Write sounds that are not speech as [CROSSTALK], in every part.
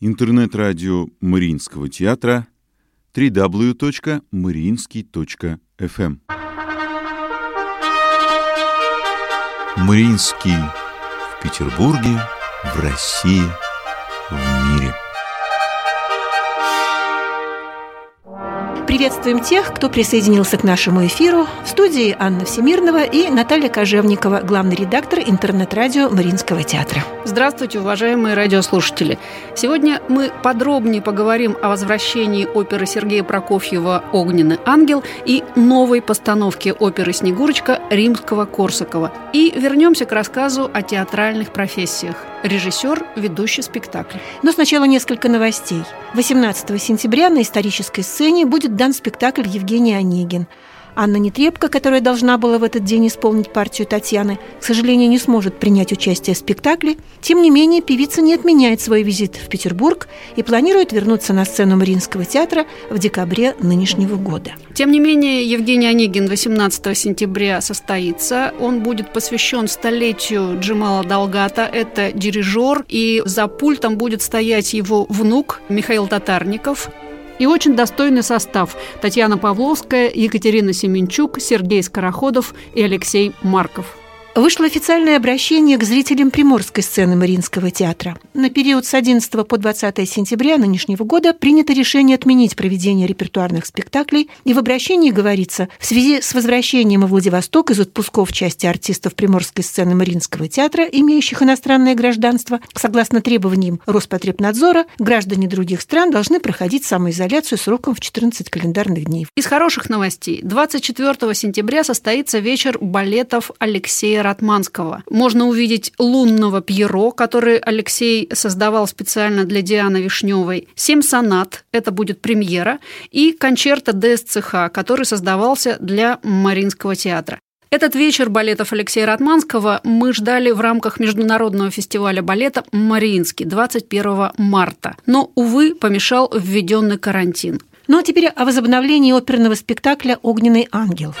Интернет-радио Мариинского театра www.mariinский.fm Мариинский в Петербурге, в России, в мире – Приветствуем тех, кто присоединился к нашему эфиру. В студии Анна Всемирнова и Наталья Кожевникова, главный редактор интернет-радио Мариинского театра. Здравствуйте, уважаемые радиослушатели. Сегодня мы подробнее поговорим о возвращении оперы Сергея Прокофьева «Огненный ангел» и новой постановке оперы «Снегурочка» Римского-Корсакова. И вернемся к рассказу о театральных профессиях. Режиссер, ведущий спектакль. Но сначала несколько новостей. 18 сентября на исторической сцене будет дан спектакль «Евгений Онегин». Анна Нетребко, которая должна была в этот день исполнить партию Татьяны, к сожалению, не сможет принять участие в спектакле. Тем не менее, певица не отменяет свой визит в Петербург и планирует вернуться на сцену Мариинского театра в декабре нынешнего года. Тем не менее, Евгений Онегин 18 сентября состоится. Он будет посвящен столетию Джемала Долгата. Это дирижер, и за пультом будет стоять его внук Михаил Татарников. И очень достойный состав – Татьяна Павловская, Екатерина Семенчук, Сергей Скороходов и Алексей Марков. Вышло официальное обращение к зрителям Приморской сцены Мариинского театра. На период с 11 по 20 сентября нынешнего года принято решение отменить проведение репертуарных спектаклей, и в обращении говорится, в связи с возвращением в Владивосток из отпусков части артистов Приморской сцены Мариинского театра, имеющих иностранное гражданство, согласно требованиям Роспотребнадзора, граждане других стран должны проходить самоизоляцию сроком в 14 календарных дней. Из хороших новостей. 24 сентября состоится вечер балетов Алексея Ратманского. Можно увидеть лунного Пьеро, который Алексей создавал специально для Дианы Вишневой, семь сонат, это будет премьера, и концерта ДСЦХ, который создавался для Маринского театра. Этот вечер балетов Алексея Ратманского мы ждали в рамках Международного фестиваля балета «Мариинский» 21 марта. Но, увы, помешал введенный карантин. Ну а теперь о возобновлении оперного спектакля «Огненный ангел».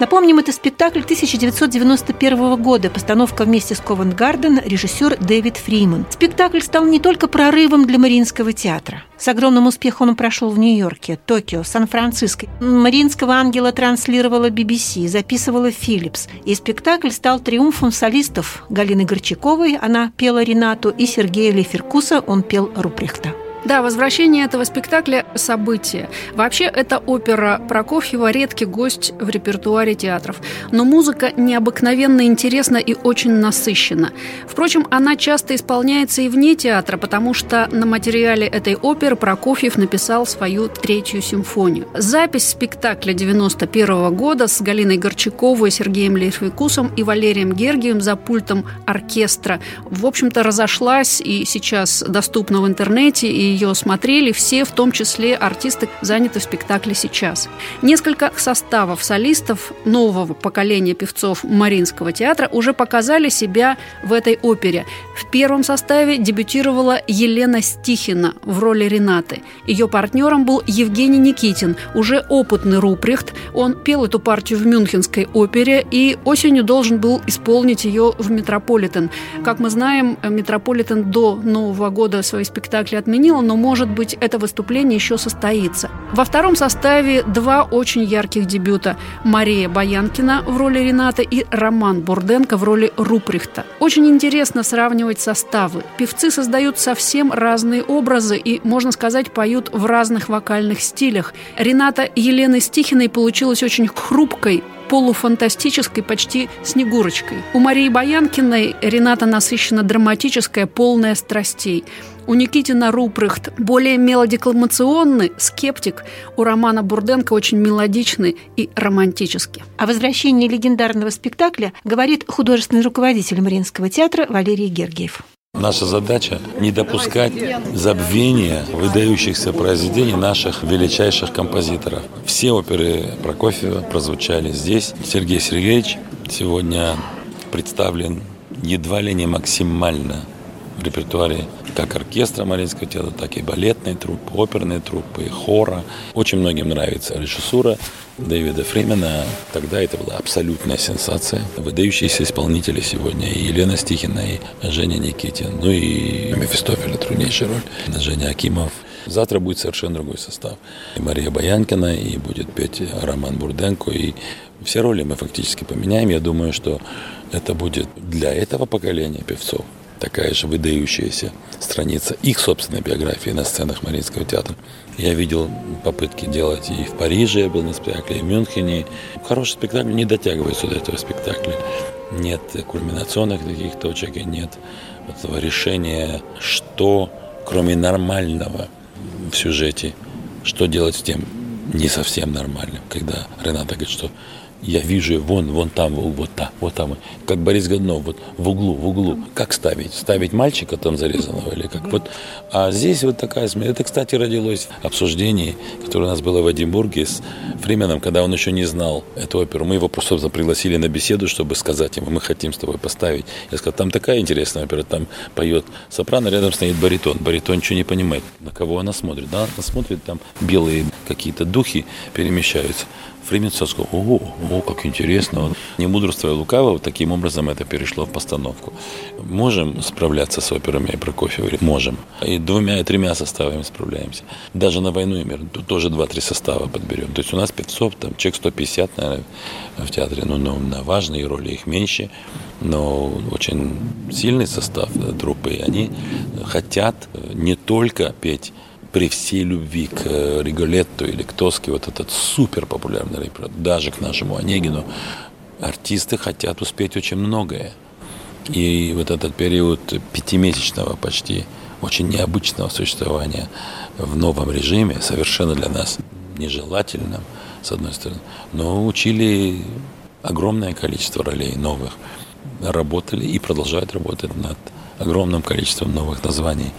Напомним, это спектакль 1991 года, постановка вместе с Ковент Гарден, режиссер Дэвид Фриман. Спектакль стал не только прорывом для Мариинского театра. С огромным успехом он прошел в Нью-Йорке, Токио, Сан-Франциско. Мариинского ангела транслировала BBC, записывала Philips. И спектакль стал триумфом солистов Галины Горчаковой, она пела Ренату, и Сергея Леферкуса, он пел Руприхта. Да, возвращение этого спектакля – событие. Вообще, эта опера Прокофьева – редкий гость в репертуаре театров. Но музыка необыкновенно интересна и очень насыщена. Впрочем, она часто исполняется и вне театра, потому что на материале этой оперы Прокофьев написал свою третью симфонию. Запись спектакля 91 года с Галиной Горчаковой, Сергеем Лейфикусом и Валерием Гергием за пультом оркестра, в общем-то, разошлась и сейчас доступна в интернете, и ее смотрели все, в том числе артисты, заняты в спектакле сейчас. Несколько составов солистов нового поколения певцов Мариинского театра уже показали себя в этой опере. В первом составе дебютировала Елена Стихина в роли Ренаты. Ее партнером был Евгений Никитин, уже опытный Руприхт. Он пел эту партию в Мюнхенской опере и осенью должен был исполнить ее в Метрополитен. Как мы знаем, Метрополитен до Нового года свои спектакли отменил, но, может быть, это выступление еще состоится. Во втором составе два очень ярких дебюта. Мария Баянкина в роли Рената и Роман Бурденко в роли Руприхта. Очень интересно сравнивать составы. Певцы создают совсем разные образы и, можно сказать, поют в разных вокальных стилях. Рената Елены Стихиной получилась очень хрупкой, полуфантастической, почти снегурочкой. У Марии Баянкиной Рената насыщена драматическая, полная страстей. У Никитина Рупрехт более мелодекламационный, скептик. У Романа Бурденко очень мелодичный и романтический. О возвращении легендарного спектакля говорит художественный руководитель Мариинского театра Валерий Гергиев. Наша задача – не допускать забвения выдающихся произведений наших величайших композиторов. Все оперы Прокофьева прозвучали здесь. Сергей Сергеевич сегодня представлен едва ли не максимально в репертуаре как оркестра Мариинского театра, так и балетной труппы, оперной труппы, хора. Очень многим нравится режиссура Дэвида Фримена. Тогда это была абсолютная сенсация. Выдающиеся исполнители сегодня и Елена Стихина, и Женя Никитин, ну и Мефистофеля, труднейшая роль, Женя Акимов. Завтра будет совершенно другой состав. И Мария Баянкина, и будет петь Роман Бурденко, и все роли мы фактически поменяем. Я думаю, что это будет для этого поколения певцов такая же выдающаяся страница их собственной биографии на сценах Мариинского театра. Я видел попытки делать и в Париже, я был на спектакле, и в Мюнхене. Хороший спектакль не дотягивается до этого спектакля. Нет кульминационных таких точек и нет этого решения, что кроме нормального в сюжете, что делать с тем не совсем нормальным, когда Рената говорит, что я вижу вон, вон там, вот там, вот там, как Борис Годнов, вот в углу, в углу. Как ставить? Ставить мальчика там зарезанного или как? Вот. А здесь вот такая смерть. Это, кстати, родилось обсуждение, которое у нас было в Эдинбурге с Фрименом, когда он еще не знал эту оперу. Мы его просто пригласили на беседу, чтобы сказать ему, мы хотим с тобой поставить. Я сказал, там такая интересная опера, там поет сопрано, рядом стоит баритон. Баритон ничего не понимает, на кого она смотрит. Да? Она смотрит, там белые какие-то духи перемещаются. Фрименцов сказал, о, о, как интересно. Не мудрство и лукаво, вот таким образом это перешло в постановку. Можем справляться с операми Прокофьева? Можем. И двумя, и тремя составами справляемся. Даже на «Войну и мир» тоже два-три состава подберем. То есть у нас 500, там, человек 150, наверное, в театре. Ну, но на важные роли их меньше, но очень сильный состав труппы. И они хотят не только петь при всей любви к э, Риголетту или к Тоске, вот этот супер популярный репер, даже к нашему Онегину, артисты хотят успеть очень многое. И вот этот период пятимесячного почти очень необычного существования в новом режиме, совершенно для нас нежелательным, с одной стороны, но учили огромное количество ролей новых, работали и продолжают работать над огромным количеством новых названий.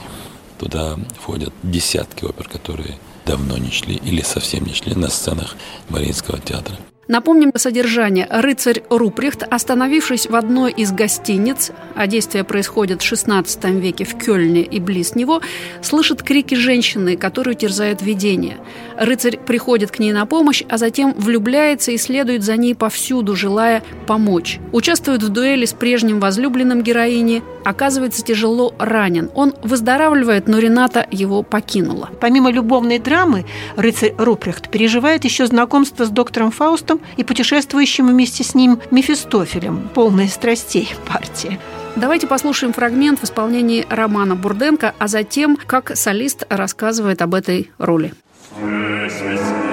Туда входят десятки опер, которые давно не шли или совсем не шли на сценах Мариинского театра. Напомним содержание. Рыцарь Руприхт, остановившись в одной из гостиниц, а действие происходит в XVI веке в Кёльне и близ него, слышит крики женщины, которую терзает видение. Рыцарь приходит к ней на помощь, а затем влюбляется и следует за ней повсюду, желая помочь. Участвует в дуэли с прежним возлюбленным героини, оказывается тяжело ранен. Он выздоравливает, но Рената его покинула. Помимо любовной драмы, рыцарь Руприхт переживает еще знакомство с доктором Фаустом Фаустом и путешествующим вместе с ним Мефистофелем, полной страстей [LAUGHS] партии. Давайте послушаем фрагмент в исполнении Романа Бурденко, а затем, как солист рассказывает об этой роли. Для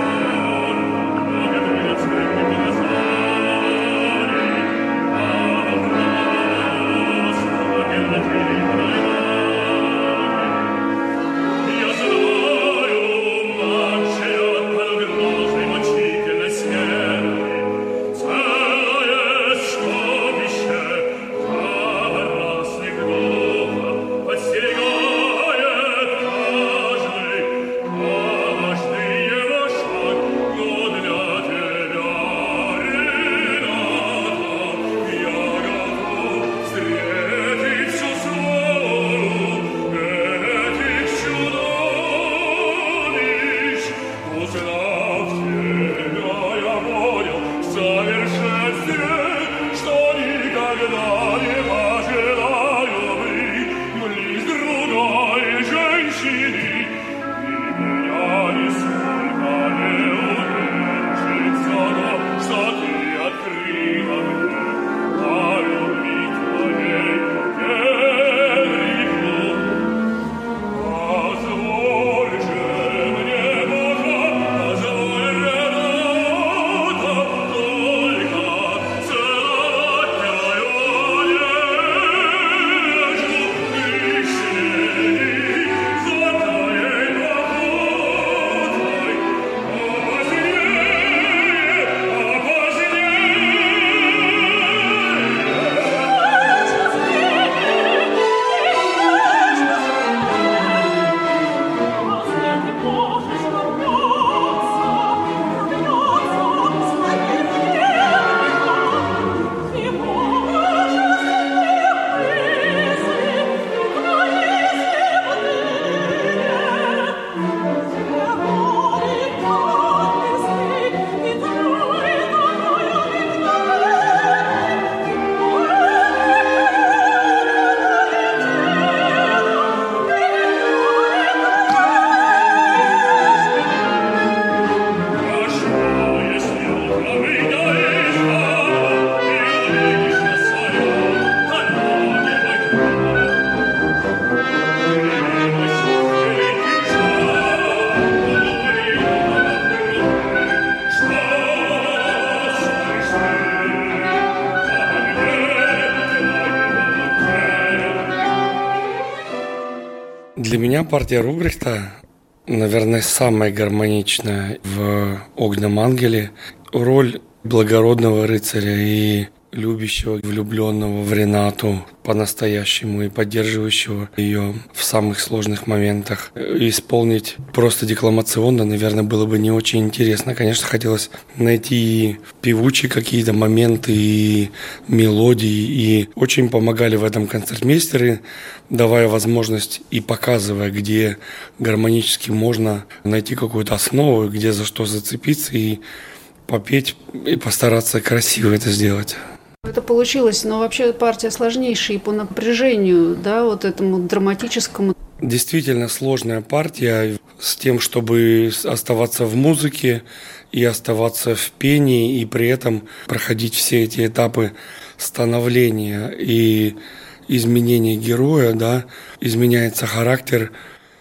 меня партия Рубрихта, наверное, самая гармоничная в «Огненном ангеле». Роль благородного рыцаря и любящего, влюбленного в Ренату по-настоящему и поддерживающего ее в самых сложных моментах. Исполнить просто декламационно, наверное, было бы не очень интересно. Конечно, хотелось найти певучие какие-то моменты и мелодии, и очень помогали в этом концертмейстеры, давая возможность и показывая, где гармонически можно найти какую-то основу, где за что зацепиться и попеть и постараться красиво это сделать. Это получилось, но вообще партия сложнейшая и по напряжению, да, вот этому драматическому. Действительно сложная партия с тем, чтобы оставаться в музыке и оставаться в пении, и при этом проходить все эти этапы становления и изменения героя, да, изменяется характер,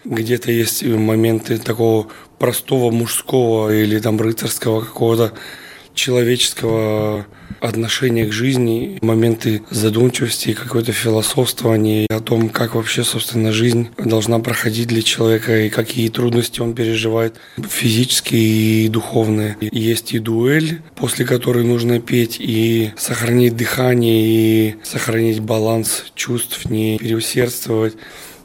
где-то есть моменты такого простого мужского или там рыцарского какого-то человеческого отношения к жизни, моменты задумчивости, какое-то философствование о том, как вообще, собственно, жизнь должна проходить для человека и какие трудности он переживает физические и духовные. Есть и дуэль, после которой нужно петь и сохранить дыхание, и сохранить баланс чувств, не переусердствовать.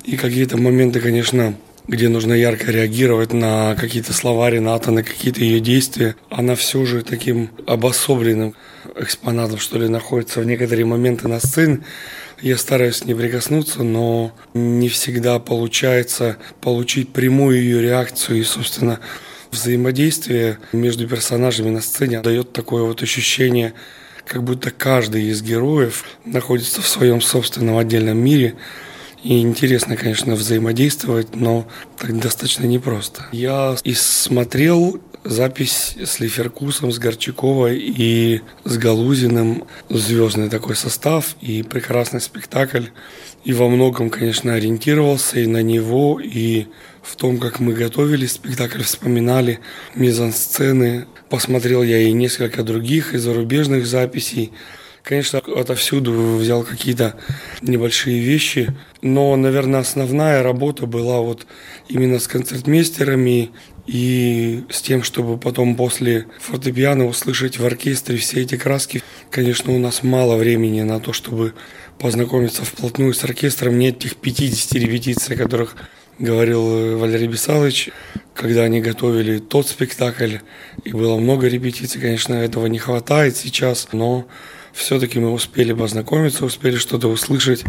И какие-то моменты, конечно, где нужно ярко реагировать на какие-то слова Рената, на какие-то ее действия, она все же таким обособленным экспонатом, что ли, находится в некоторые моменты на сцене. Я стараюсь не прикоснуться, но не всегда получается получить прямую ее реакцию. И, собственно, взаимодействие между персонажами на сцене дает такое вот ощущение, как будто каждый из героев находится в своем собственном отдельном мире, и интересно, конечно, взаимодействовать, но так достаточно непросто. Я и смотрел запись с Лиферкусом, с Горчаковой и с Галузиным. Звездный такой состав и прекрасный спектакль. И во многом, конечно, ориентировался и на него, и в том, как мы готовили спектакль, вспоминали мизансцены. Посмотрел я и несколько других и зарубежных записей. Конечно, отовсюду взял какие-то небольшие вещи, но, наверное, основная работа была вот именно с концертмейстерами и с тем, чтобы потом после фортепиано услышать в оркестре все эти краски. Конечно, у нас мало времени на то, чтобы познакомиться вплотную с оркестром. Нет этих 50 репетиций, о которых говорил Валерий Бесалович, когда они готовили тот спектакль, и было много репетиций, конечно, этого не хватает сейчас, но все-таки мы успели познакомиться, успели что-то услышать.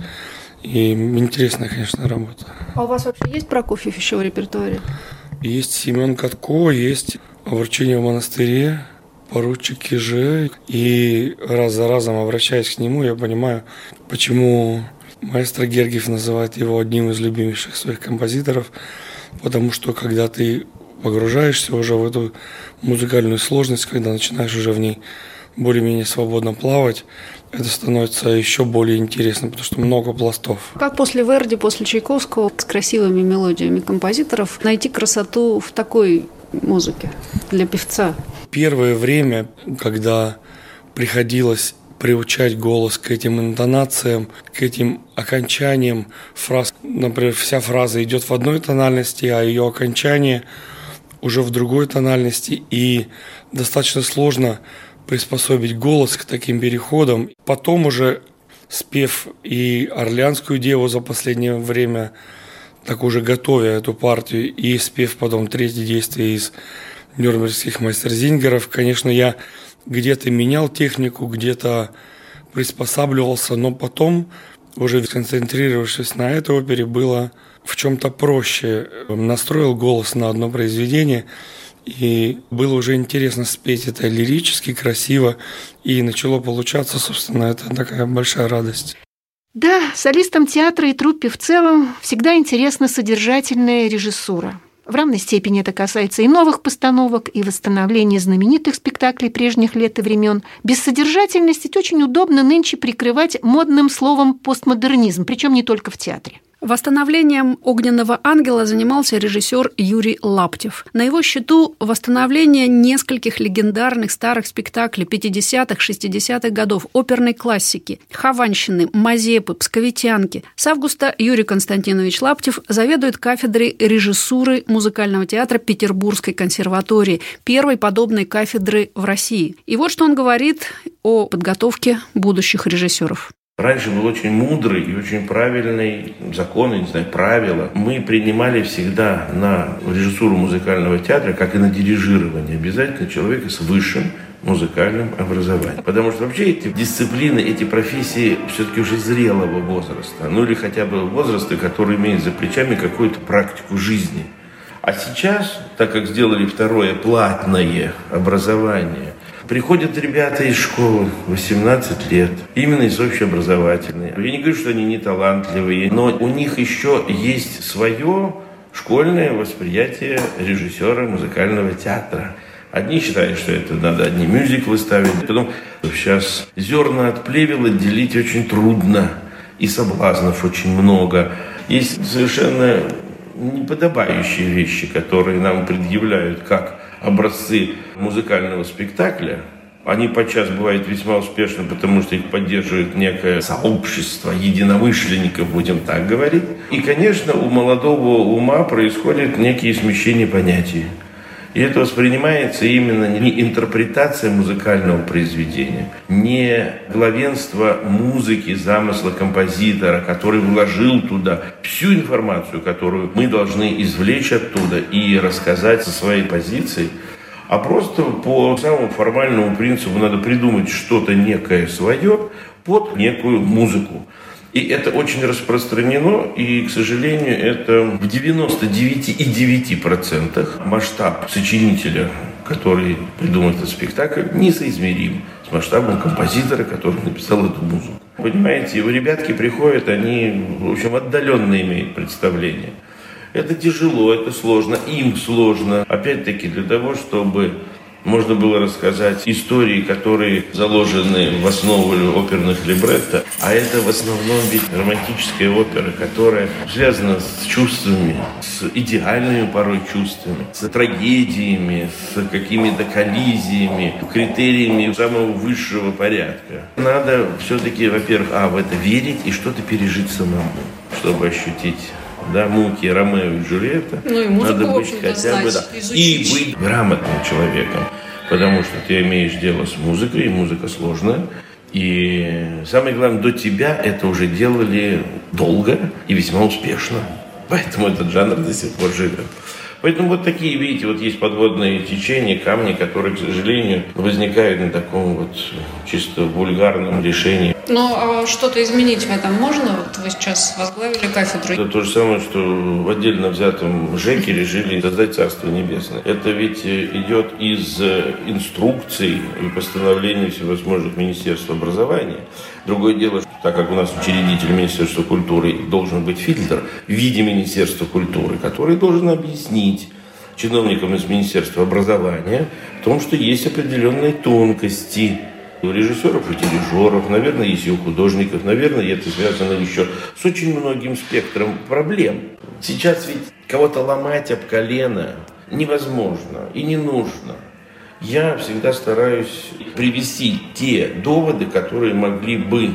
И интересная, конечно, работа. А у вас вообще есть Прокофьев еще в репертуаре? Есть Семен Катко, есть «Вручение в монастыре», поручик Киже. И раз за разом обращаясь к нему, я понимаю, почему маэстро Гергиев называет его одним из любимейших своих композиторов, потому что когда ты погружаешься уже в эту музыкальную сложность, когда начинаешь уже в ней более-менее свободно плавать, это становится еще более интересно, потому что много пластов. Как после Верди, после Чайковского с красивыми мелодиями композиторов найти красоту в такой музыке для певца? Первое время, когда приходилось приучать голос к этим интонациям, к этим окончаниям фраз. Например, вся фраза идет в одной тональности, а ее окончание уже в другой тональности. И достаточно сложно приспособить голос к таким переходам. Потом уже спев и «Орлеанскую деву» за последнее время, так уже готовя эту партию, и спев потом третье действие из нюрнбергских мастерзингеров, конечно, я где-то менял технику, где-то приспосабливался, но потом, уже сконцентрировавшись на этой опере, было в чем-то проще. Настроил голос на одно произведение – и было уже интересно спеть это лирически, красиво. И начало получаться, собственно, это такая большая радость. Да, солистам театра и труппе в целом всегда интересна содержательная режиссура. В равной степени это касается и новых постановок, и восстановления знаменитых спектаклей прежних лет и времен. Без содержательности очень удобно нынче прикрывать модным словом постмодернизм, причем не только в театре. Восстановлением «Огненного ангела» занимался режиссер Юрий Лаптев. На его счету восстановление нескольких легендарных старых спектаклей 50-х, 60-х годов, оперной классики, «Хованщины», «Мазепы», «Псковитянки». С августа Юрий Константинович Лаптев заведует кафедрой режиссуры музыкального театра Петербургской консерватории, первой подобной кафедры в России. И вот что он говорит о подготовке будущих режиссеров. Раньше был очень мудрый и очень правильный закон, не знаю, правила. Мы принимали всегда на режиссуру музыкального театра, как и на дирижирование, обязательно человека с высшим музыкальным образованием. Потому что вообще эти дисциплины, эти профессии все-таки уже зрелого возраста. Ну или хотя бы возраста, который имеет за плечами какую-то практику жизни. А сейчас, так как сделали второе платное образование, Приходят ребята из школы, 18 лет, именно из общеобразовательной. Я не говорю, что они не талантливые, но у них еще есть свое школьное восприятие режиссера музыкального театра. Одни считают, что это надо одни мюзиклы ставить. Потом сейчас зерна от плевел отделить очень трудно. И соблазнов очень много. Есть совершенно неподобающие вещи, которые нам предъявляют как образцы музыкального спектакля, они подчас бывают весьма успешны, потому что их поддерживает некое сообщество единомышленников, будем так говорить. И, конечно, у молодого ума происходят некие смещения понятий. И это воспринимается именно не интерпретация музыкального произведения, не главенство музыки, замысла композитора, который вложил туда всю информацию, которую мы должны извлечь оттуда и рассказать со своей позиции, а просто по самому формальному принципу надо придумать что-то некое свое под некую музыку. И это очень распространено, и, к сожалению, это в 99,9% масштаб сочинителя, который придумал этот спектакль, несоизмерим с масштабом композитора, который написал эту музыку. Понимаете, его ребятки приходят, они, в общем, отдаленно имеют представление. Это тяжело, это сложно, им сложно. Опять-таки для того, чтобы можно было рассказать истории, которые заложены в основу оперных либретто, а это в основном ведь романтическая опера, которая связана с чувствами, с идеальными порой чувствами, с трагедиями, с какими-то коллизиями, критериями самого высшего порядка. Надо все-таки, во-первых, а, в это верить и что-то пережить самому, чтобы ощутить да, муки Ромео и Джульетта. Ну и Надо быть хотя бы, да, и быть грамотным человеком, потому что ты имеешь дело с музыкой, и музыка сложная. И самое главное, до тебя это уже делали долго и весьма успешно. Поэтому этот жанр до сих пор живет. Поэтому вот такие, видите, вот есть подводные течения, камни, которые, к сожалению, возникают на таком вот чисто вульгарном решении. Ну, а что-то изменить в этом можно? Вот вы сейчас возглавили кафедру. Это то же самое, что в отдельно взятом ЖЭКе решили создать Царство Небесное. Это ведь идет из инструкций и постановлений всевозможных Министерств образования. Другое дело, что так как у нас учредитель Министерства культуры должен быть фильтр в виде Министерства культуры, который должен объяснить чиновникам из Министерства образования в том, что есть определенные тонкости у режиссеров и дирижеров, наверное, есть и у художников, наверное, это связано еще с очень многим спектром проблем. Сейчас ведь кого-то ломать об колено невозможно и не нужно я всегда стараюсь привести те доводы, которые могли бы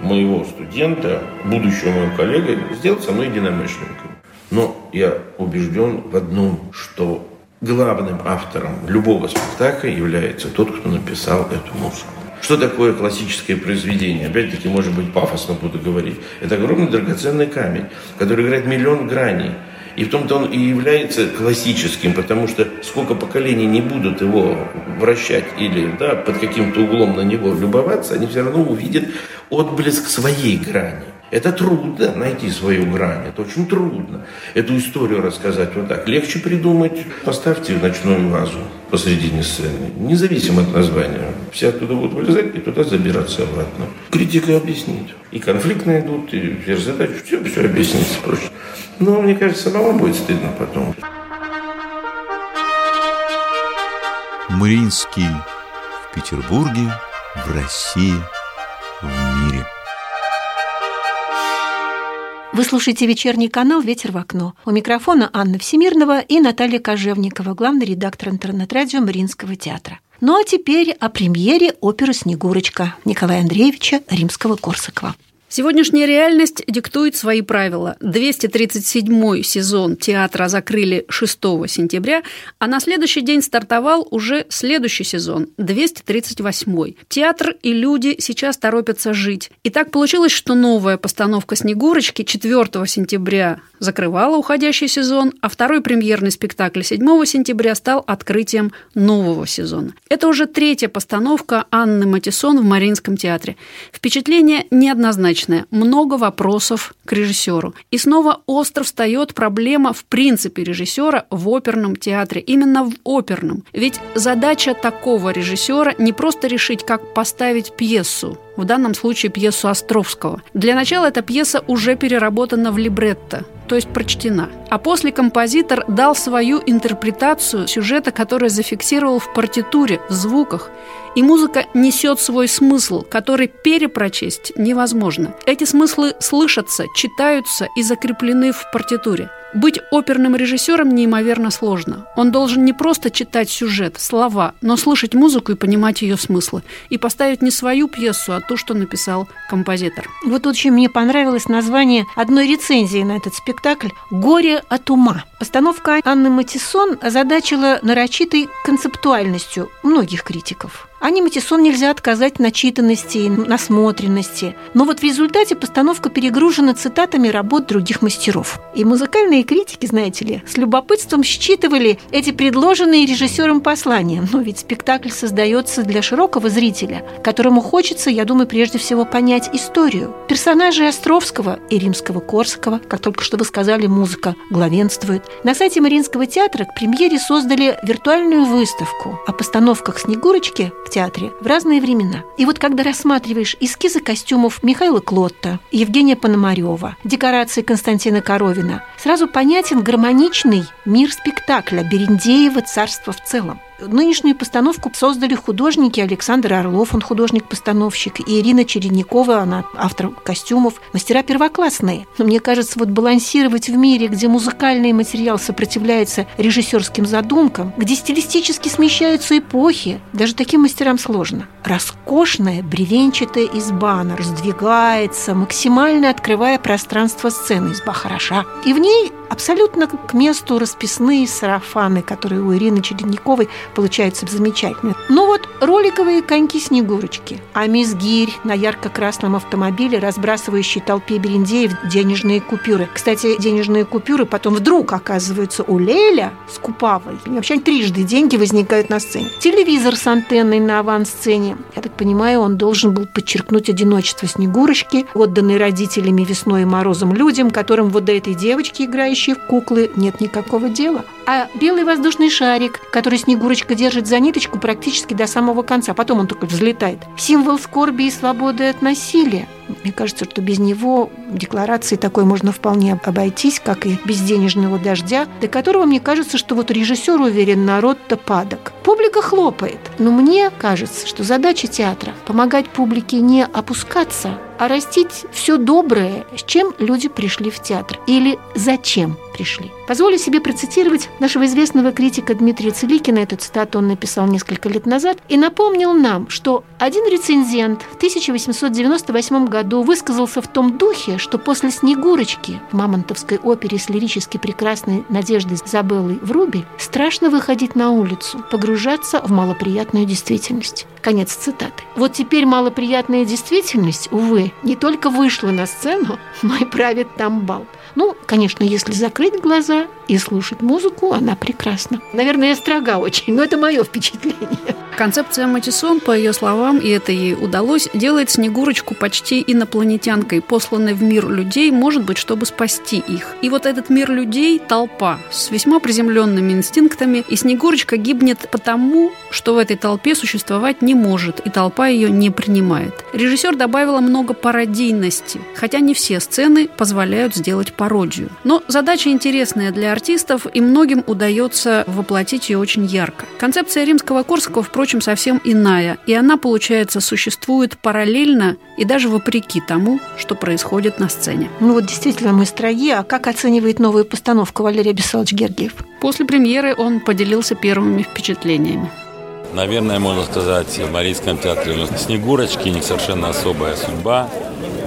моего студента, будущего моего коллега, сделать со мной единомышленником. Но я убежден в одном, что главным автором любого спектакля является тот, кто написал эту музыку. Что такое классическое произведение? Опять-таки, может быть, пафосно буду говорить. Это огромный драгоценный камень, который играет миллион граней. И в том-то он и является классическим, потому что сколько поколений не будут его вращать или да, под каким-то углом на него любоваться, они все равно увидят отблеск своей грани. Это трудно найти свою грань, это очень трудно. Эту историю рассказать вот так. Легче придумать, поставьте ночную вазу посредине сцены, независимо от названия. Все оттуда будут вылезать и туда забираться обратно. Критика объяснит. И конфликт найдут, и задачу, все, все объяснится проще. Но мне кажется, самому будет стыдно потом. Мариинский в Петербурге, в России, в мире – Вы слушаете вечерний канал «Ветер в окно». У микрофона Анна Всемирного и Наталья Кожевникова, главный редактор интернет-радио Мариинского театра. Ну а теперь о премьере оперы «Снегурочка» Николая Андреевича Римского-Корсакова. Сегодняшняя реальность диктует свои правила. 237-й сезон театра закрыли 6 сентября, а на следующий день стартовал уже следующий сезон, 238-й. Театр и люди сейчас торопятся жить. И так получилось, что новая постановка «Снегурочки» 4 сентября закрывала уходящий сезон, а второй премьерный спектакль 7 сентября стал открытием нового сезона. Это уже третья постановка Анны Матисон в Мариинском театре. Впечатление неоднозначное неоднозначное, много вопросов к режиссеру. И снова остро встает проблема в принципе режиссера в оперном театре, именно в оперном. Ведь задача такого режиссера не просто решить, как поставить пьесу, в данном случае пьесу Островского. Для начала эта пьеса уже переработана в либретто, то есть прочтена. А после композитор дал свою интерпретацию сюжета, который зафиксировал в партитуре, в звуках. И музыка несет свой смысл, который перепрочесть невозможно. Эти смыслы слышатся, читаются и закреплены в партитуре. Быть оперным режиссером неимоверно сложно. Он должен не просто читать сюжет, слова, но слышать музыку и понимать ее смыслы. И поставить не свою пьесу, а ту, что написал композитор. Вот очень мне понравилось название одной рецензии на этот спектакль «Горе от ума». Постановка Анны Матисон озадачила нарочитой концептуальностью многих критиков. Ане Матисон нельзя отказать начитанности и насмотренности. Но вот в результате постановка перегружена цитатами работ других мастеров. И музыкальные критики, знаете ли, с любопытством считывали эти предложенные режиссером послания. Но ведь спектакль создается для широкого зрителя, которому хочется, я думаю, прежде всего понять историю. Персонажи Островского и Римского-Корсакова, как только что вы сказали, музыка главенствует. На сайте Мариинского театра к премьере создали виртуальную выставку о постановках «Снегурочки» в театре в разные времена. И вот когда рассматриваешь эскизы костюмов Михаила Клотта, Евгения Пономарева, декорации Константина Коровина, сразу понятен гармоничный мир спектакля Берендеева «Царство в целом». Нынешнюю постановку создали художники Александр Орлов, он художник-постановщик, и Ирина Чередникова, она автор костюмов, мастера первоклассные. Но мне кажется, вот балансировать в мире, где музыкальный материал сопротивляется режиссерским задумкам, где стилистически смещаются эпохи, даже таким мастерам сложно. Роскошная бревенчатая изба, она раздвигается, максимально открывая пространство сцены. Изба хороша. И в ней абсолютно к месту расписные сарафаны, которые у Ирины Чередниковой получаются замечательные. Ну вот роликовые коньки-снегурочки, а мисс Гирь на ярко-красном автомобиле, разбрасывающей толпе берендеев денежные купюры. Кстати, денежные купюры потом вдруг оказываются у Леля с Купавой. И вообще трижды деньги возникают на сцене. Телевизор с антенной на авансцене. Я так понимаю, он должен был подчеркнуть одиночество Снегурочки, отданной родителями весной и морозом людям, которым вот до этой девочки, играющей в куклы, нет никакого дела. А белый воздушный шарик, который Снегурочка держит за ниточку практически до самого конца, потом он только взлетает. Символ скорби и свободы от насилия. Мне кажется, что без него декларации такой можно вполне обойтись, как и без денежного дождя, до которого мне кажется, что вот режиссер уверен, народ-то падок. Публика хлопает. Но мне кажется, что задача театра – помогать публике не опускаться, а растить все доброе, с чем люди пришли в театр. Или зачем пришли. Позволю себе процитировать нашего известного критика Дмитрия Целикина. Эту цитату он написал несколько лет назад. И напомнил нам, что один рецензент в 1898 году высказался в том духе, что после «Снегурочки» в Мамонтовской опере с лирически прекрасной Надеждой Забеллой Врубель страшно выходить на улицу, погружаться в малоприятную действительность. Конец цитаты. Вот теперь малоприятная действительность, увы, не только вышла на сцену, [LAUGHS] но и правит там бал. Ну, конечно, если закрыть глаза и слушать музыку, она прекрасна. Наверное, я строга очень, но это мое впечатление. Концепция Матисон, по ее словам, и это ей удалось, делает Снегурочку почти инопланетянкой, посланной в мир людей, может быть, чтобы спасти их. И вот этот мир людей – толпа с весьма приземленными инстинктами, и Снегурочка гибнет потому, что в этой толпе существовать не может, и толпа ее не принимает. Режиссер добавила много пародийности, хотя не все сцены позволяют сделать пародию. Но задача интересная для артистов, и многим удается воплотить ее очень ярко. Концепция римского Корсакова, впрочем, совсем иная, и она, получается, существует параллельно и даже вопреки тому, что происходит на сцене. Ну вот действительно мы строги, а как оценивает новую постановку Валерий Бессалович Гергиев? После премьеры он поделился первыми впечатлениями. Наверное, можно сказать, в Марийском театре Снегурочки не совершенно особая судьба.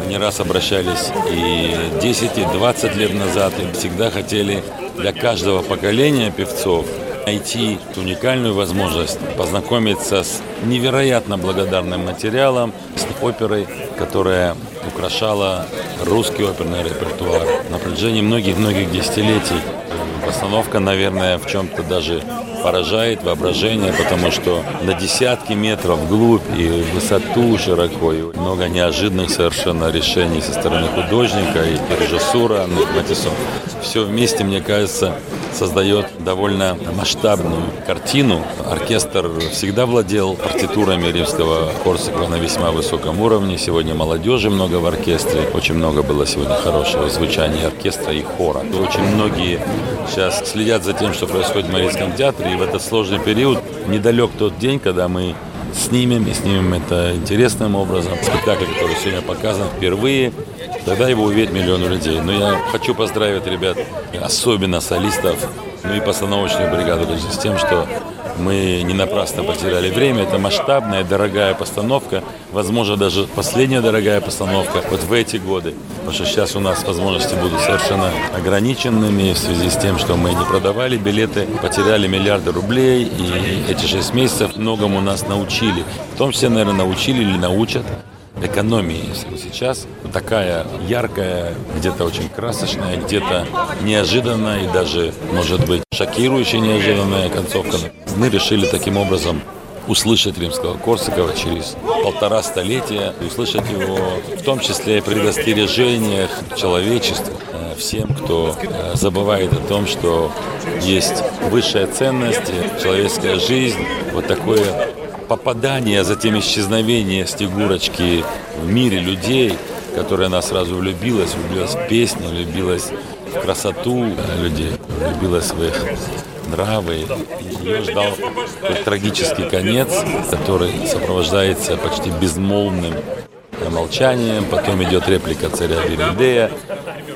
Не раз обращались и 10, и 20 лет назад, и всегда хотели для каждого поколения певцов найти уникальную возможность познакомиться с невероятно благодарным материалом, с оперой, которая украшала русский оперный репертуар на протяжении многих-многих десятилетий. Постановка, наверное, в чем-то даже поражает воображение, потому что на десятки метров вглубь и в высоту широко, и много неожиданных совершенно решений со стороны художника и режиссура Матиссон. Все вместе, мне кажется, создает довольно масштабную картину. Оркестр всегда владел партитурами римского Корсакова на весьма высоком уровне. Сегодня молодежи много в оркестре. Очень много было сегодня хорошего звучания оркестра и хора. Очень многие сейчас следят за тем, что происходит в Марийском театре. И в этот сложный период недалек тот день, когда мы снимем, и снимем это интересным образом. Спектакль, который сегодня показан впервые, тогда его увидят миллионы людей. Но я хочу поздравить ребят, особенно солистов, ну и постановочную бригаду с тем, что мы не напрасно потеряли время. Это масштабная, дорогая постановка. Возможно, даже последняя дорогая постановка вот в эти годы. Потому что сейчас у нас возможности будут совершенно ограниченными в связи с тем, что мы не продавали билеты, потеряли миллиарды рублей. И эти шесть месяцев многому нас научили. В том числе, наверное, научили или научат экономии сейчас такая яркая, где-то очень красочная, где-то неожиданная и даже, может быть, шокирующая неожиданная концовка. Мы решили таким образом услышать римского Корсакова через полтора столетия, услышать его в том числе и предостережениях человечеству, э, всем, кто э, забывает о том, что есть высшая ценность, человеческая жизнь, вот такое попадание, затем исчезновение Снегурочки в мире людей, которая она сразу влюбилась, влюбилась в песни, влюбилась в красоту людей, влюбилась в их нравы. Ее ждал трагический конец, который сопровождается почти безмолвным молчанием. Потом идет реплика царя Берендея.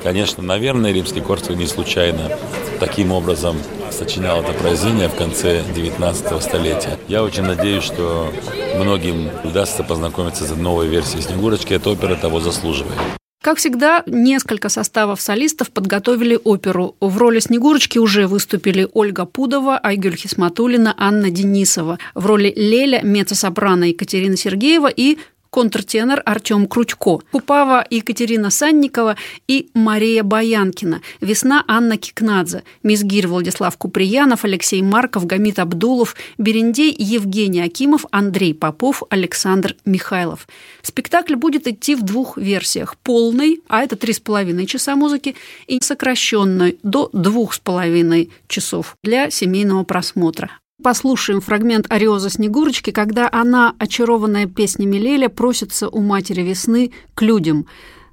Конечно, наверное, римский Корсаков не случайно таким образом сочинял это произведение в конце 19 столетия. Я очень надеюсь, что многим удастся познакомиться с новой версией «Снегурочки». Эта опера того заслуживает. Как всегда, несколько составов солистов подготовили оперу. В роли Снегурочки уже выступили Ольга Пудова, Айгюль Хисматулина, Анна Денисова. В роли Леля меццо-сопрано Екатерина Сергеева и контртенор Артем Крутько, Купава Екатерина Санникова и Мария Баянкина, Весна Анна Кикнадзе, Мизгир Владислав Куприянов, Алексей Марков, Гамит Абдулов, Берендей Евгений Акимов, Андрей Попов, Александр Михайлов. Спектакль будет идти в двух версиях. Полный, а это три с половиной часа музыки, и сокращенной до двух с половиной часов для семейного просмотра. Послушаем фрагмент «Ариоза Снегурочки», когда она, очарованная песнями Леля, просится у матери весны к людям.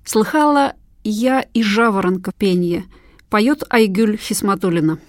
«Слыхала я и жаворонка пенье», поет Айгюль Хисматулина.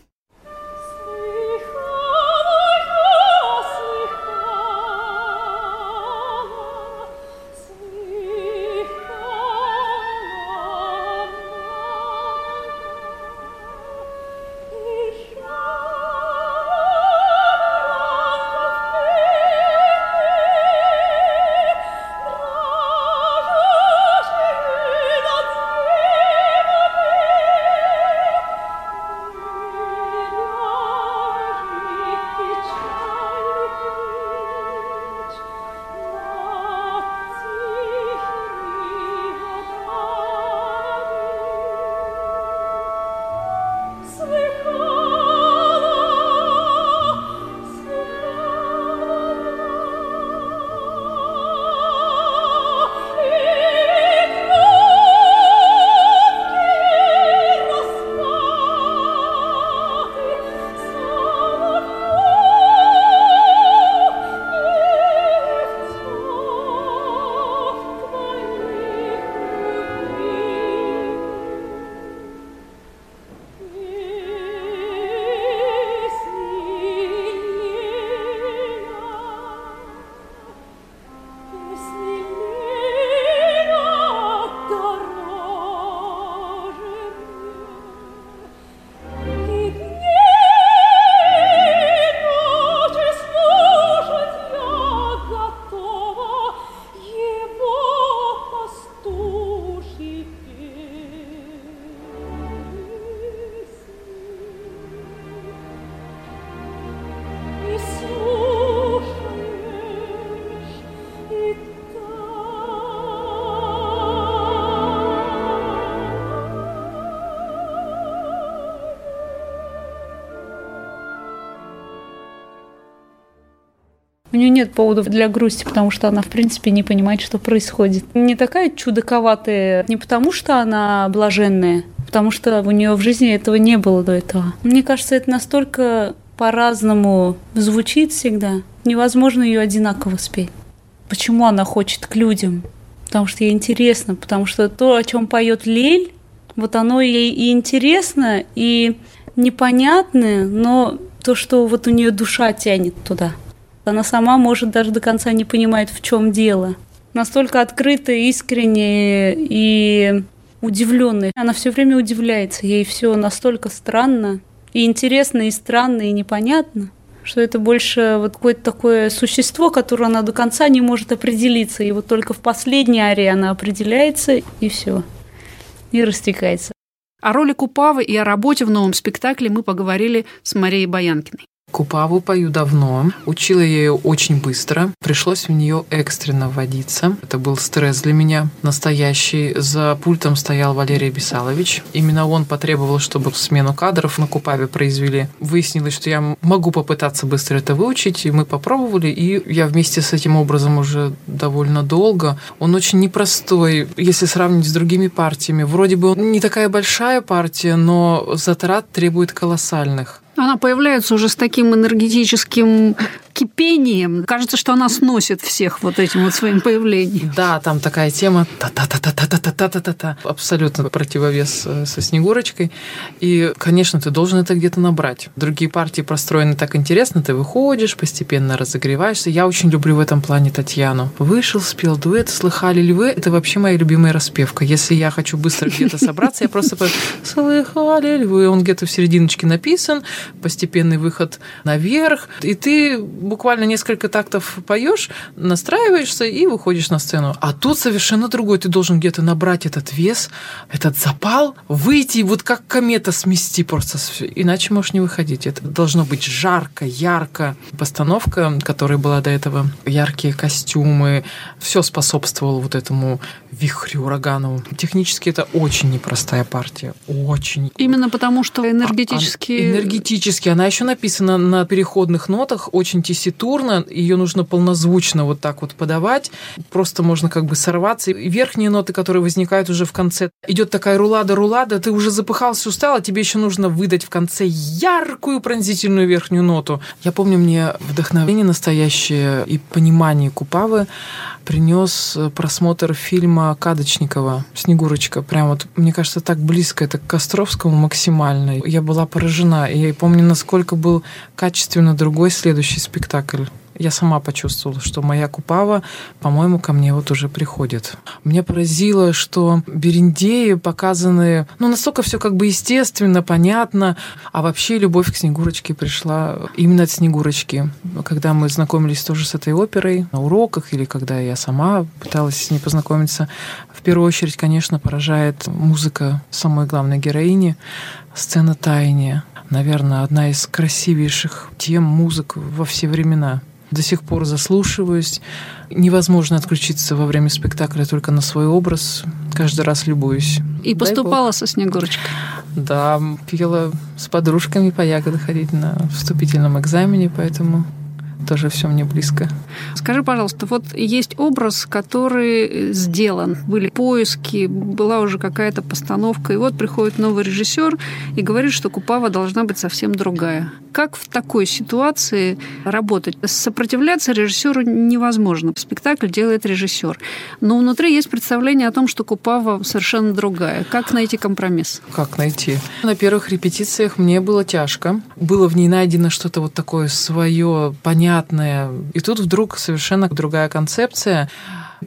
Нее нет поводов для грусти, потому что она, в принципе, не понимает, что происходит. Не такая чудаковатая, не потому что она блаженная, потому что у нее в жизни этого не было до этого. Мне кажется, это настолько по-разному звучит всегда. Невозможно ее одинаково спеть. Почему она хочет к людям? Потому что ей интересно, потому что то, о чем поет Лель, вот оно ей и интересно, и непонятное, но то, что вот у нее душа тянет туда. Она сама, может, даже до конца не понимает, в чем дело. Настолько открытая, искренняя и удивленная. Она все время удивляется. Ей все настолько странно. И интересно, и странно, и непонятно, что это больше вот какое-то такое существо, которое она до конца не может определиться. И вот только в последней аре она определяется, и все. И растекается. О роли Купавы и о работе в новом спектакле мы поговорили с Марией Баянкиной. Купаву пою давно, учила я ее очень быстро, пришлось в нее экстренно вводиться. Это был стресс для меня настоящий. За пультом стоял Валерий Бесалович. Именно он потребовал, чтобы смену кадров на Купаве произвели. Выяснилось, что я могу попытаться быстро это выучить, и мы попробовали, и я вместе с этим образом уже довольно долго. Он очень непростой, если сравнить с другими партиями. Вроде бы он не такая большая партия, но затрат требует колоссальных. Она появляется уже с таким энергетическим кипением. Кажется, что она сносит всех вот этим вот своим появлением. Да, там такая тема та-та-та-та-та-та-та-та-та. Абсолютно противовес э, со Снегурочкой. И, конечно, ты должен это где-то набрать. Другие партии простроены так интересно, ты выходишь, постепенно разогреваешься. Я очень люблю в этом плане Татьяну. Вышел, спел дуэт, слыхали ли вы? Это вообще моя любимая распевка. Если я хочу быстро где-то собраться, я просто слыхали ли вы? Он где-то в серединочке написан, постепенный выход наверх, и ты буквально несколько тактов поешь, настраиваешься и выходишь на сцену. А тут совершенно другой. Ты должен где-то набрать этот вес, этот запал, выйти вот как комета смести просто. Иначе можешь не выходить. Это должно быть жарко, ярко. Постановка, которая была до этого, яркие костюмы, все способствовало вот этому вихрю, урагану. Технически это очень непростая партия. Очень. Именно потому, что энергетически... А, а, энергетически. Она еще написана на переходных нотах, очень тесситурно. Ее нужно полнозвучно вот так вот подавать. Просто можно как бы сорваться. И верхние ноты, которые возникают уже в конце. Идет такая рулада-рулада, ты уже запыхался, устал, а тебе еще нужно выдать в конце яркую пронзительную верхнюю ноту. Я помню, мне вдохновение настоящее и понимание Купавы принес просмотр фильма Кадочникова «Снегурочка». Прям вот, мне кажется, так близко это к Костровскому максимально. Я была поражена. И я помню, насколько был качественно другой следующий спектакль spektakl я сама почувствовала, что моя Купава, по-моему, ко мне вот уже приходит. Меня поразило, что Берендеи показаны, ну, настолько все как бы естественно, понятно, а вообще любовь к Снегурочке пришла именно от Снегурочки. Когда мы знакомились тоже с этой оперой на уроках или когда я сама пыталась с ней познакомиться, в первую очередь, конечно, поражает музыка самой главной героини, сцена таяния. Наверное, одна из красивейших тем музык во все времена до сих пор заслушиваюсь. Невозможно отключиться во время спектакля только на свой образ. Каждый раз любуюсь. И Дай поступала Бог. со Снегурочкой? Да, пела с подружками по ягоды ходить на вступительном экзамене, поэтому тоже все мне близко. Скажи, пожалуйста, вот есть образ, который сделан, были поиски, была уже какая-то постановка, и вот приходит новый режиссер и говорит, что Купава должна быть совсем другая. Как в такой ситуации работать? Сопротивляться режиссеру невозможно. Спектакль делает режиссер. Но внутри есть представление о том, что Купава совершенно другая. Как найти компромисс? Как найти? На первых репетициях мне было тяжко. Было в ней найдено что-то вот такое свое, понятное. И тут вдруг совершенно другая концепция.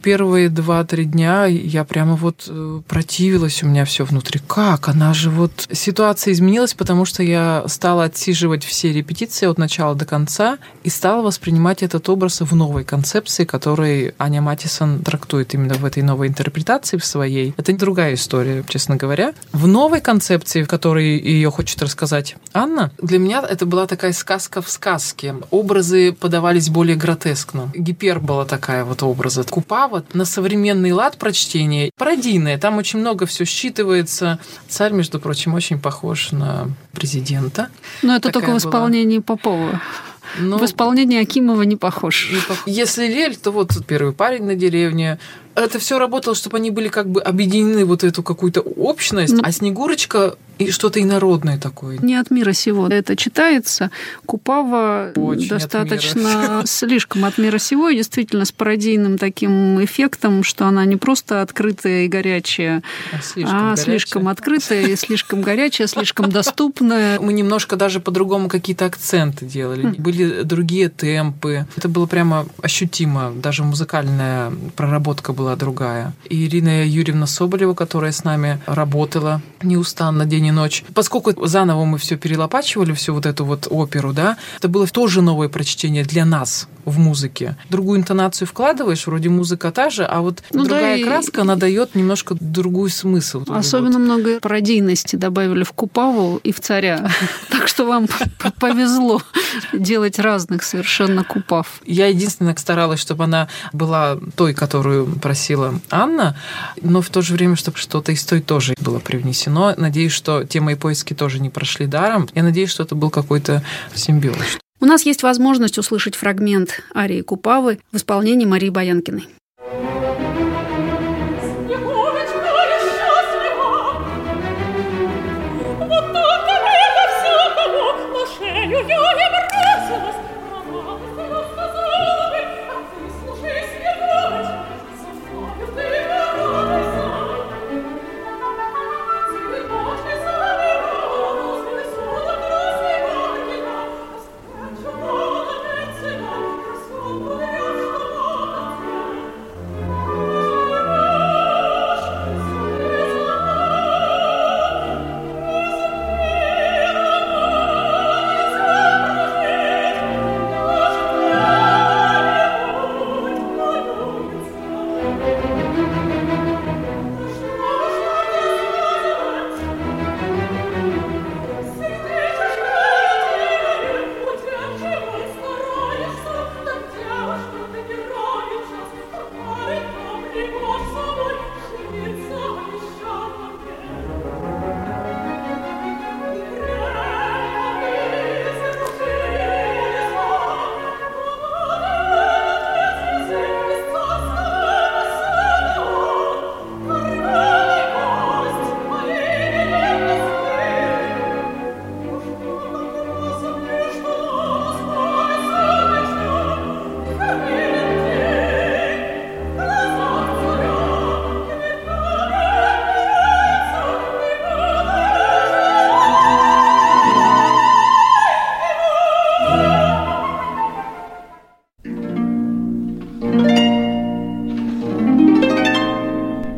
Первые два-три дня я прямо вот э, противилась, у меня все внутри. Как? Она же вот... Ситуация изменилась, потому что я стала отсиживать все репетиции от начала до конца и стала воспринимать этот образ в новой концепции, которой Аня Матисон трактует именно в этой новой интерпретации в своей. Это другая история, честно говоря. В новой концепции, в которой ее хочет рассказать Анна, для меня это была такая сказка в сказке. Образы подавались более гротескно. Гипербола такая вот образа. Купа вот на современный лад прочтения пародийное. Там очень много все считывается. Царь, между прочим, очень похож на президента. Но это Такая только в исполнении была... Попова. Но... В исполнении Акимова не похож. не похож. Если Лель, то вот первый парень на деревне, это все работало, чтобы они были как бы объединены вот эту какую-то общность, ну, а Снегурочка и что-то инородное такое. Не от мира сего. Это читается. Купава Очень достаточно от [LAUGHS] [LAUGHS] слишком от мира сего, и действительно с пародийным таким эффектом, что она не просто открытая и горячая, а слишком, а горячая. слишком открытая и слишком горячая, слишком доступная. Мы немножко даже по-другому какие-то акценты делали. Хм. Были другие темпы. Это было прямо ощутимо. Даже музыкальная проработка была другая. И Ирина Юрьевна Соболева, которая с нами работала неустанно день и ночь. Поскольку заново мы все перелопачивали, всю вот эту вот оперу, да, это было тоже новое прочтение для нас в музыке. Другую интонацию вкладываешь, вроде музыка та же, а вот ну, другая да краска, и... она дает немножко другой смысл. Особенно вот. много пародийности добавили в Купаву и в Царя. [LAUGHS] Так что вам повезло делать разных совершенно Купав. Я единственное старалась, чтобы она была той, которую просила Анна, но в то же время, чтобы что-то из той тоже было привнесено. Надеюсь, что те мои поиски тоже не прошли даром. Я надеюсь, что это был какой-то симбиоз. У нас есть возможность услышать фрагмент арии Купавы в исполнении Марии Баянкиной.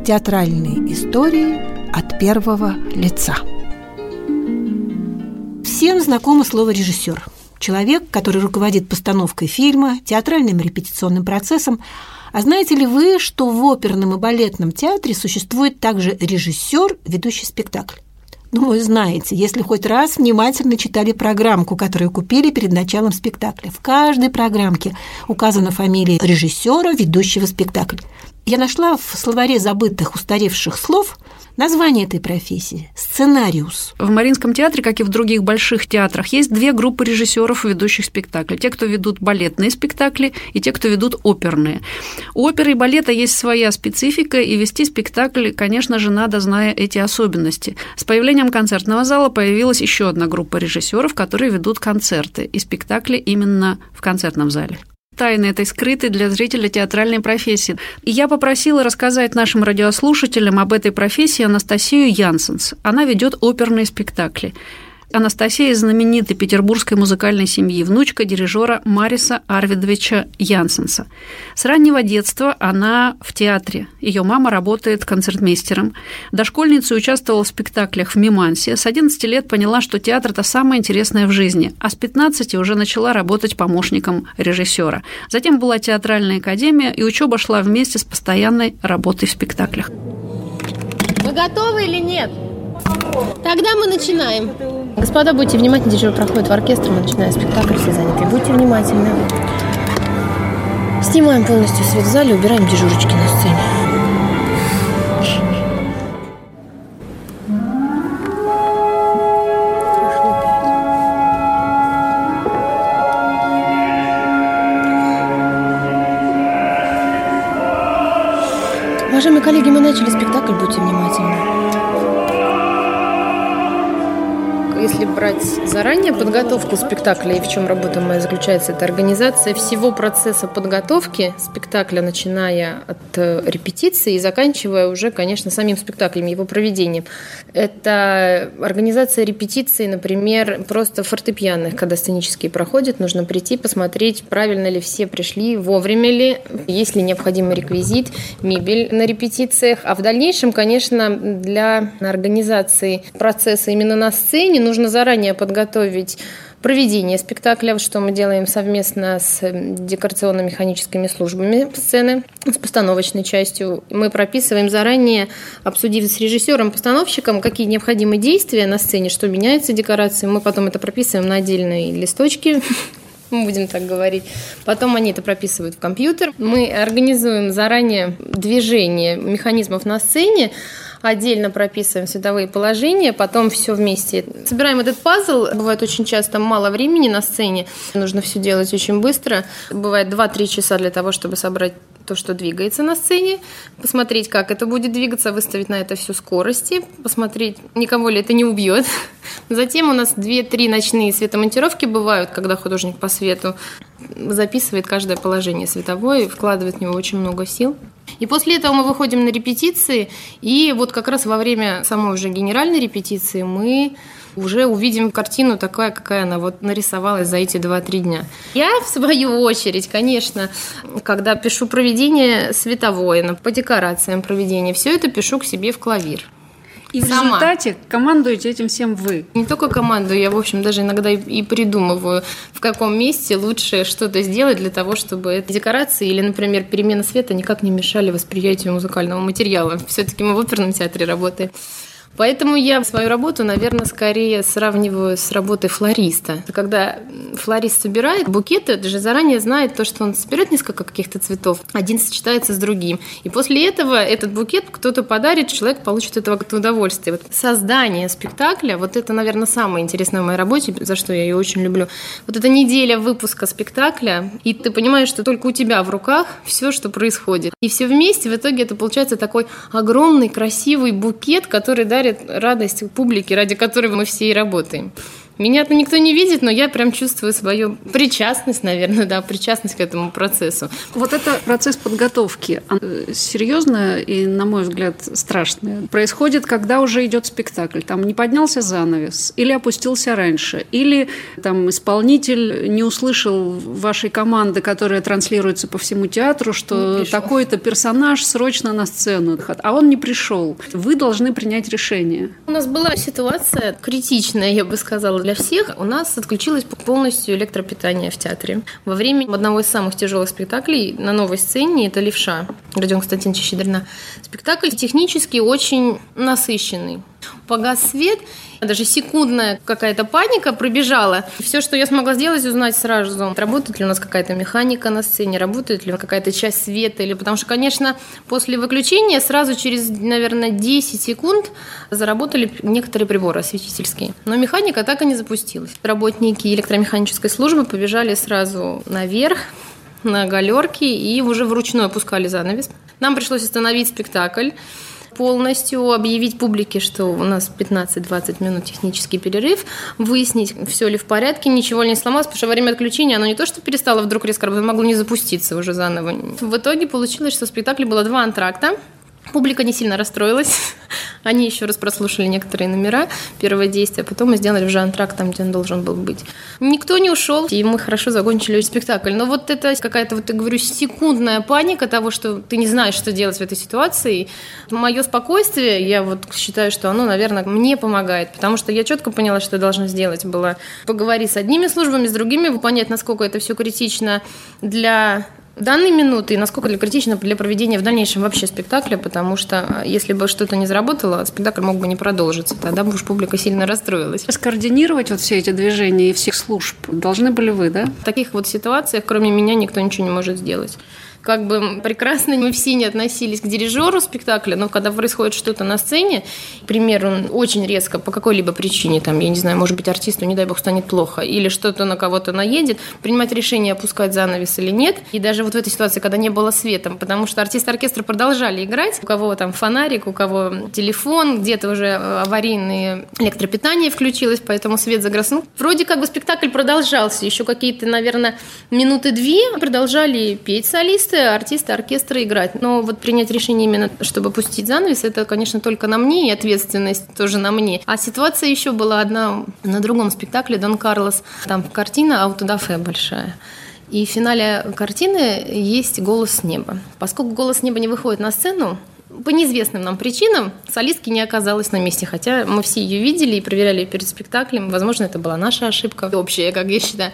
Театральные истории от первого лица. Всем знакомо слово «режиссер». Человек, который руководит постановкой фильма, театральным репетиционным процессом. А знаете ли вы, что в оперном и балетном театре существует также режиссер, ведущий спектакль? Думаю, знаете, если хоть раз внимательно читали программку, которую купили перед началом спектакля. В каждой программке указана фамилия режиссера, ведущего спектакль. Я нашла в словаре забытых устаревших слов название этой профессии – сценариус. В Мариинском театре, как и в других больших театрах, есть две группы режиссеров, ведущих спектакли. Те, кто ведут балетные спектакли, и те, кто ведут оперные. У оперы и балета есть своя специфика, и вести спектакль, конечно же, надо, зная эти особенности. С появлением концертного зала появилась еще одна группа режиссеров, которые ведут концерты и спектакли именно в концертном зале тайны этой скрытой для зрителя театральной профессии. И я попросила рассказать нашим радиослушателям об этой профессии Анастасию Янсенс. Она ведет оперные спектакли. Анастасия из знаменитой петербургской музыкальной семьи, внучка дирижера Мариса Арвидовича Янсенса. С раннего детства она в театре. Ее мама работает концертмейстером. Дошкольница участвовала в спектаклях в Мимансе. С 11 лет поняла, что театр – это самое интересное в жизни. А с 15 уже начала работать помощником режиссера. Затем была театральная академия, и учеба шла вместе с постоянной работой в спектаклях. Вы готовы или нет? Тогда мы начинаем. Господа, будьте внимательны, дежур проходит в оркестр, мы начинаем спектакль, все заняты. Будьте внимательны. Снимаем полностью свет в зале, убираем дежурочки на сцене. Если брать заранее подготовку спектакля и в чем работа моя заключается, это организация всего процесса подготовки спектакля, начиная от э, репетиции и заканчивая уже, конечно, самим спектаклем, его проведением. Это организация репетиции, например, просто фортепианных, когда сценические проходят, нужно прийти, посмотреть, правильно ли все пришли, вовремя ли, есть ли необходимый реквизит, мебель на репетициях. А в дальнейшем, конечно, для организации процесса именно на сцене нужно заранее подготовить проведение спектакля, что мы делаем совместно с декорационно-механическими службами сцены, с постановочной частью. Мы прописываем заранее, обсудив с режиссером-постановщиком, какие необходимы действия на сцене, что меняется декорации. Мы потом это прописываем на отдельные листочки, [LAUGHS] мы будем так говорить. Потом они это прописывают в компьютер. Мы организуем заранее движение механизмов на сцене, отдельно прописываем световые положения, потом все вместе. Собираем этот пазл. Бывает очень часто мало времени на сцене. Нужно все делать очень быстро. Бывает 2-3 часа для того, чтобы собрать то, что двигается на сцене, посмотреть, как это будет двигаться, выставить на это всю скорости, посмотреть, никого ли это не убьет. [LAUGHS] Затем у нас 2-3 ночные светомонтировки бывают, когда художник по свету записывает каждое положение световое, вкладывает в него очень много сил. И после этого мы выходим на репетиции, и вот как раз во время самой уже генеральной репетиции мы уже увидим картину такая, какая она вот нарисовалась за эти 2-3 дня. Я, в свою очередь, конечно, когда пишу проведение световое, по декорациям проведения, все это пишу к себе в клавир. И в результате командуете этим всем вы. Не только командую, я, в общем, даже иногда и придумываю, в каком месте лучше что-то сделать для того, чтобы декорации или, например, перемена света никак не мешали восприятию музыкального материала. Все-таки мы в оперном театре работаем. Поэтому я свою работу, наверное, скорее сравниваю с работой флориста. Когда флорист собирает букеты, это же заранее знает то, что он соберет несколько каких-то цветов, один сочетается с другим. И после этого этот букет кто-то подарит, человек получит этого удовольствие. Вот создание спектакля, вот это, наверное, самое интересное в моей работе, за что я ее очень люблю. Вот эта неделя выпуска спектакля, и ты понимаешь, что только у тебя в руках все, что происходит. И все вместе в итоге это получается такой огромный красивый букет, который дарит дарит радость публике, ради которой мы все и работаем. Меня-то никто не видит, но я прям чувствую свою причастность, наверное, да, причастность к этому процессу. Вот это процесс подготовки, серьезно и, на мой взгляд, страшный. Происходит, когда уже идет спектакль. Там не поднялся занавес, или опустился раньше, или там исполнитель не услышал вашей команды, которая транслируется по всему театру, что такой-то персонаж срочно на сцену, а он не пришел. Вы должны принять решение. У нас была ситуация критичная, я бы сказала, для всех, у нас отключилось полностью электропитание в театре. Во время одного из самых тяжелых спектаклей на новой сцене, это «Левша» Родиона Константиновича Щедрина, спектакль технически очень насыщенный. Погас свет, даже секундная какая-то паника пробежала. Все, что я смогла сделать, узнать сразу, работает ли у нас какая-то механика на сцене, работает ли какая-то часть света. Или... Потому что, конечно, после выключения сразу через, наверное, 10 секунд заработали некоторые приборы осветительские. Но механика так и не запустилась. Работники электромеханической службы побежали сразу наверх, на галерке и уже вручную опускали занавес. Нам пришлось остановить спектакль полностью объявить публике, что у нас 15-20 минут технический перерыв, выяснить, все ли в порядке, ничего ли не сломалось, потому что во время отключения оно не то, что перестало вдруг резко работать, могло не запуститься уже заново. В итоге получилось, что в спектакле было два антракта, Публика не сильно расстроилась. Они еще раз прослушали некоторые номера первого действия, потом мы сделали уже антракт там, где он должен был быть. Никто не ушел, и мы хорошо закончили спектакль. Но вот это какая-то, вот я говорю, секундная паника того, что ты не знаешь, что делать в этой ситуации. Мое спокойствие, я вот считаю, что оно, наверное, мне помогает, потому что я четко поняла, что я должна сделать было поговорить с одними службами, с другими, понять, насколько это все критично для данной минуты и насколько это критично для проведения в дальнейшем вообще спектакля, потому что а, если бы что-то не заработало, спектакль мог бы не продолжиться, тогда бы уж публика сильно расстроилась. Скоординировать вот все эти движения и всех служб должны были вы, да? В таких вот ситуациях, кроме меня, никто ничего не может сделать как бы прекрасно мы все не относились к дирижеру спектакля, но когда происходит что-то на сцене, пример, он очень резко по какой-либо причине, там, я не знаю, может быть, артисту, не дай бог, станет плохо, или что-то на кого-то наедет, принимать решение, опускать занавес или нет. И даже вот в этой ситуации, когда не было света, потому что артисты оркестра продолжали играть. У кого там фонарик, у кого телефон, где-то уже э, аварийное электропитание включилось, поэтому свет загрустнул. Вроде как бы спектакль продолжался. Еще какие-то, наверное, минуты две продолжали петь солисты, артисты оркестра играть. Но вот принять решение именно, чтобы пустить занавес, это, конечно, только на мне, и ответственность тоже на мне. А ситуация еще была одна на другом спектакле «Дон Карлос». Там картина «Аутодафе» большая. И в финале картины есть «Голос неба». Поскольку «Голос неба» не выходит на сцену, по неизвестным нам причинам солистки не оказалась на месте, хотя мы все ее видели и проверяли перед спектаклем. Возможно, это была наша ошибка общая, как я считаю.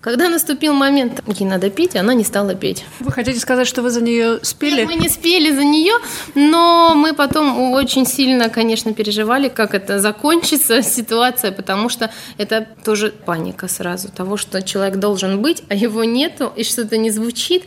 Когда наступил момент, ей надо петь, она не стала петь. Вы хотите сказать, что вы за нее спели? мы не спели за нее, но мы потом очень сильно, конечно, переживали, как это закончится [LAUGHS] ситуация, потому что это тоже паника сразу того, что человек должен быть, а его нету, и что-то не звучит.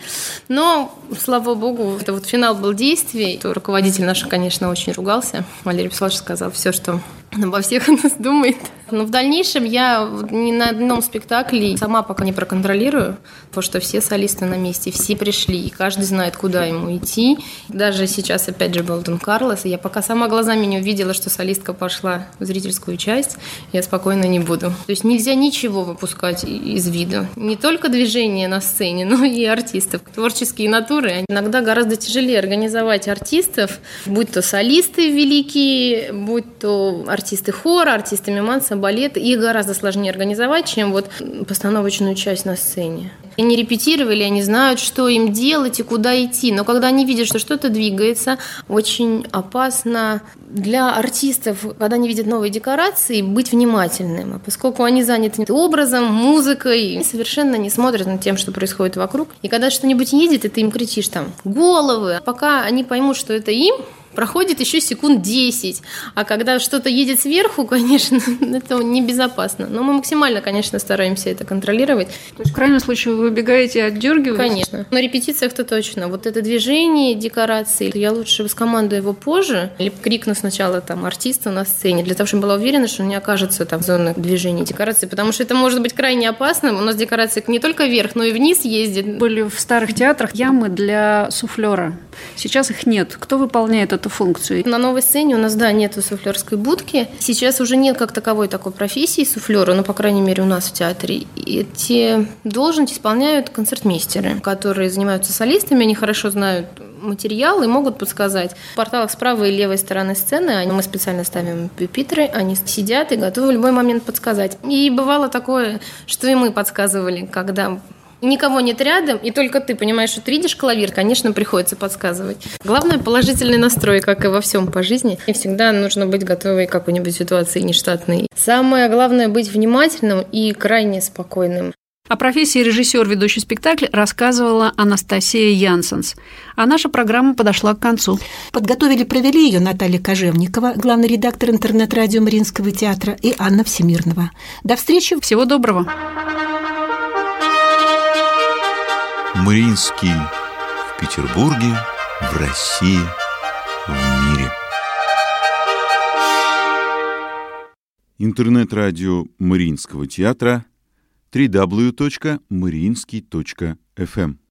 Но, слава богу, это вот финал был действий. Руководитель наш, конечно, очень ругался. Валерий Павлович сказал все, что обо всех [LAUGHS] о нас думает. Но в дальнейшем я ни на одном спектакле сама пока не проконтролирую, потому что все солисты на месте, все пришли, и каждый знает, куда ему идти. Даже сейчас, опять же, был Дон Карлос, и я пока сама глазами не увидела, что солистка пошла в зрительскую часть, я спокойно не буду. То есть нельзя ничего выпускать из виду. Не только движение на сцене, [LAUGHS] но и артистов. Творческие натуры. Иногда гораздо тяжелее организовать артистов, будь то солисты великие, будь то артисты хора, артисты миманса, балет, их гораздо сложнее организовать, чем вот постановочную часть на сцене. Они репетировали, они знают, что им делать и куда идти. Но когда они видят, что что-то двигается, очень опасно для артистов, когда они видят новые декорации, быть внимательным. А поскольку они заняты образом, музыкой, совершенно не смотрят на тем, что происходит вокруг. И когда что-нибудь едет, и ты им кричишь там «головы», пока они поймут, что это им, проходит еще секунд 10. А когда что-то едет сверху, [LAUGHS] конечно, это небезопасно. Но мы максимально, конечно, стараемся это контролировать. То есть в крайнем случае вы выбегаете и отдергиваете? Конечно. На репетициях-то точно. Вот это движение, декорации, я лучше скомандую его позже, или крикну сначала там артиста на сцене, для того, чтобы была уверена, что он не окажется там в зоне движения декорации, потому что это может быть крайне опасно. У нас декорации не только вверх, но и вниз ездит. Были в старых театрах ямы для суфлера. Сейчас их нет. Кто выполняет эту функцию? На новой сцене у нас, да, нету суфлерской будки. Сейчас уже нет как таковой такой профессии суфлера, ну, по крайней мере, у нас в театре. Эти должности исполняют концертмейстеры, которые занимаются солистами, они хорошо знают материал и могут подсказать. В порталах с правой и левой стороны сцены мы специально ставим пюпитры, они сидят и готовы в любой момент подсказать. И бывало такое, что и мы подсказывали, когда никого нет рядом, и только ты понимаешь, что ты видишь клавир, конечно, приходится подсказывать. Главное – положительный настрой, как и во всем по жизни. И всегда нужно быть готовой к какой-нибудь ситуации нештатной. Самое главное – быть внимательным и крайне спокойным. О профессии режиссер ведущий спектакль рассказывала Анастасия Янсенс. А наша программа подошла к концу. Подготовили, провели ее Наталья Кожевникова, главный редактор интернет-радио Мариинского театра, и Анна Всемирнова. До встречи. Всего доброго. Мариинский в Петербурге, в России, в мире. Интернет-радио Мариинского театра www.mariinsky.fm